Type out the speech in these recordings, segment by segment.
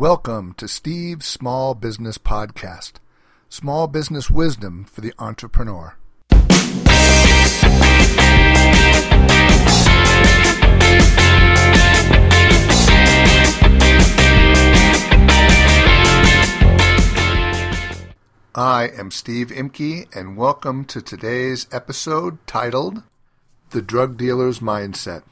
Welcome to Steve's Small Business Podcast, small business wisdom for the entrepreneur. I am Steve Imke, and welcome to today's episode titled The Drug Dealer's Mindset.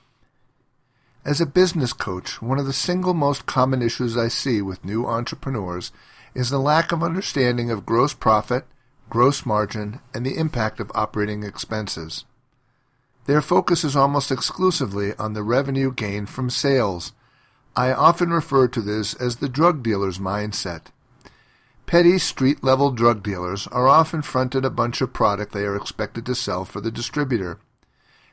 As a business coach, one of the single most common issues I see with new entrepreneurs is the lack of understanding of gross profit, gross margin, and the impact of operating expenses. Their focus is almost exclusively on the revenue gained from sales. I often refer to this as the drug dealer's mindset. Petty street level drug dealers are often fronted a bunch of product they are expected to sell for the distributor.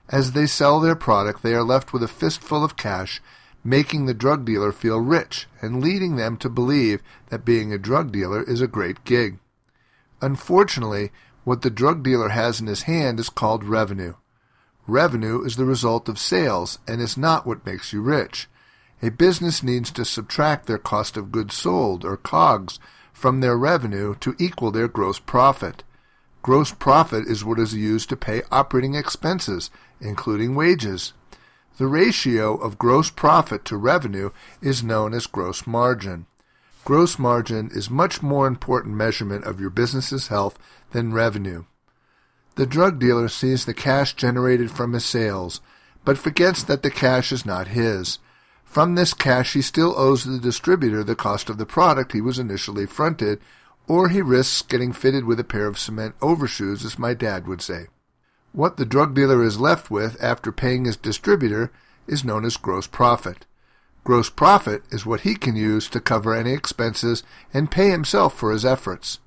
As they sell their product, they are left with a fistful of cash, making the drug dealer feel rich and leading them to believe that being a drug dealer is a great gig. Unfortunately, what the drug dealer has in his hand is called revenue. Revenue is the result of sales and is not what makes you rich. A business needs to subtract their cost of goods sold, or COGS, from their revenue to equal their gross profit. Gross profit is what is used to pay operating expenses, including wages. The ratio of gross profit to revenue is known as gross margin. Gross margin is much more important measurement of your business's health than revenue. The drug dealer sees the cash generated from his sales, but forgets that the cash is not his. From this cash he still owes the distributor the cost of the product he was initially fronted, or he risks getting fitted with a pair of cement overshoes, as my dad would say. What the drug dealer is left with after paying his distributor is known as gross profit. Gross profit is what he can use to cover any expenses and pay himself for his efforts.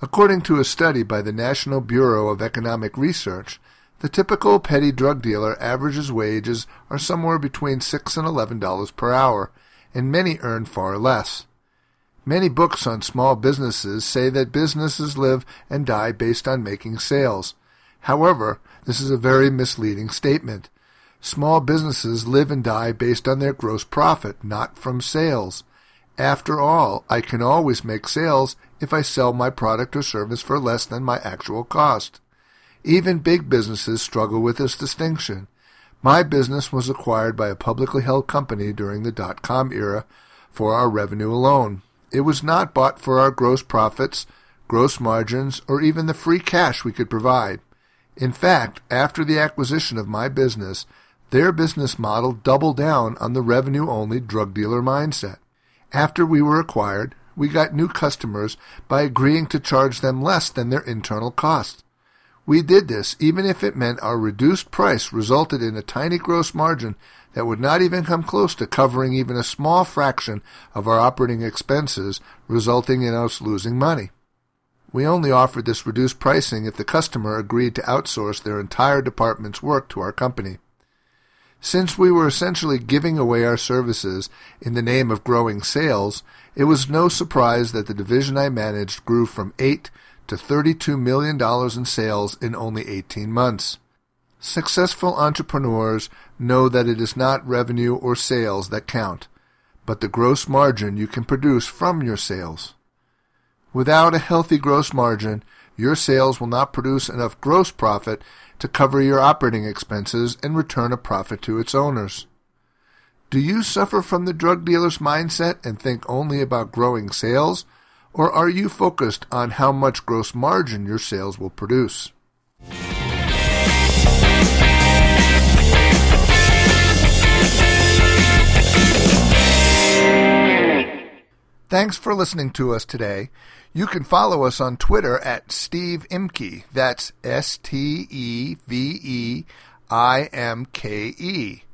According to a study by the National Bureau of Economic Research, the typical petty drug dealer averages wages are somewhere between six and eleven dollars per hour, and many earn far less. Many books on small businesses say that businesses live and die based on making sales. However, this is a very misleading statement. Small businesses live and die based on their gross profit, not from sales. After all, I can always make sales if I sell my product or service for less than my actual cost. Even big businesses struggle with this distinction. My business was acquired by a publicly held company during the dot-com era for our revenue alone. It was not bought for our gross profits, gross margins, or even the free cash we could provide. In fact, after the acquisition of my business, their business model doubled down on the revenue only drug dealer mindset. After we were acquired, we got new customers by agreeing to charge them less than their internal cost. We did this even if it meant our reduced price resulted in a tiny gross margin that would not even come close to covering even a small fraction of our operating expenses, resulting in us losing money. We only offered this reduced pricing if the customer agreed to outsource their entire department's work to our company. Since we were essentially giving away our services in the name of growing sales, it was no surprise that the division I managed grew from 8 to $32 million in sales in only 18 months. Successful entrepreneurs know that it is not revenue or sales that count, but the gross margin you can produce from your sales. Without a healthy gross margin, your sales will not produce enough gross profit to cover your operating expenses and return a profit to its owners. Do you suffer from the drug dealer's mindset and think only about growing sales, or are you focused on how much gross margin your sales will produce? Thanks for listening to us today. You can follow us on Twitter at Steve Imke. That's S T E V E I M K E.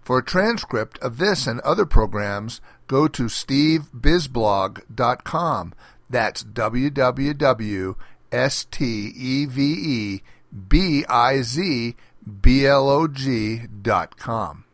For a transcript of this and other programs, go to stevebizblog.com. That's www.stevebizblog.com.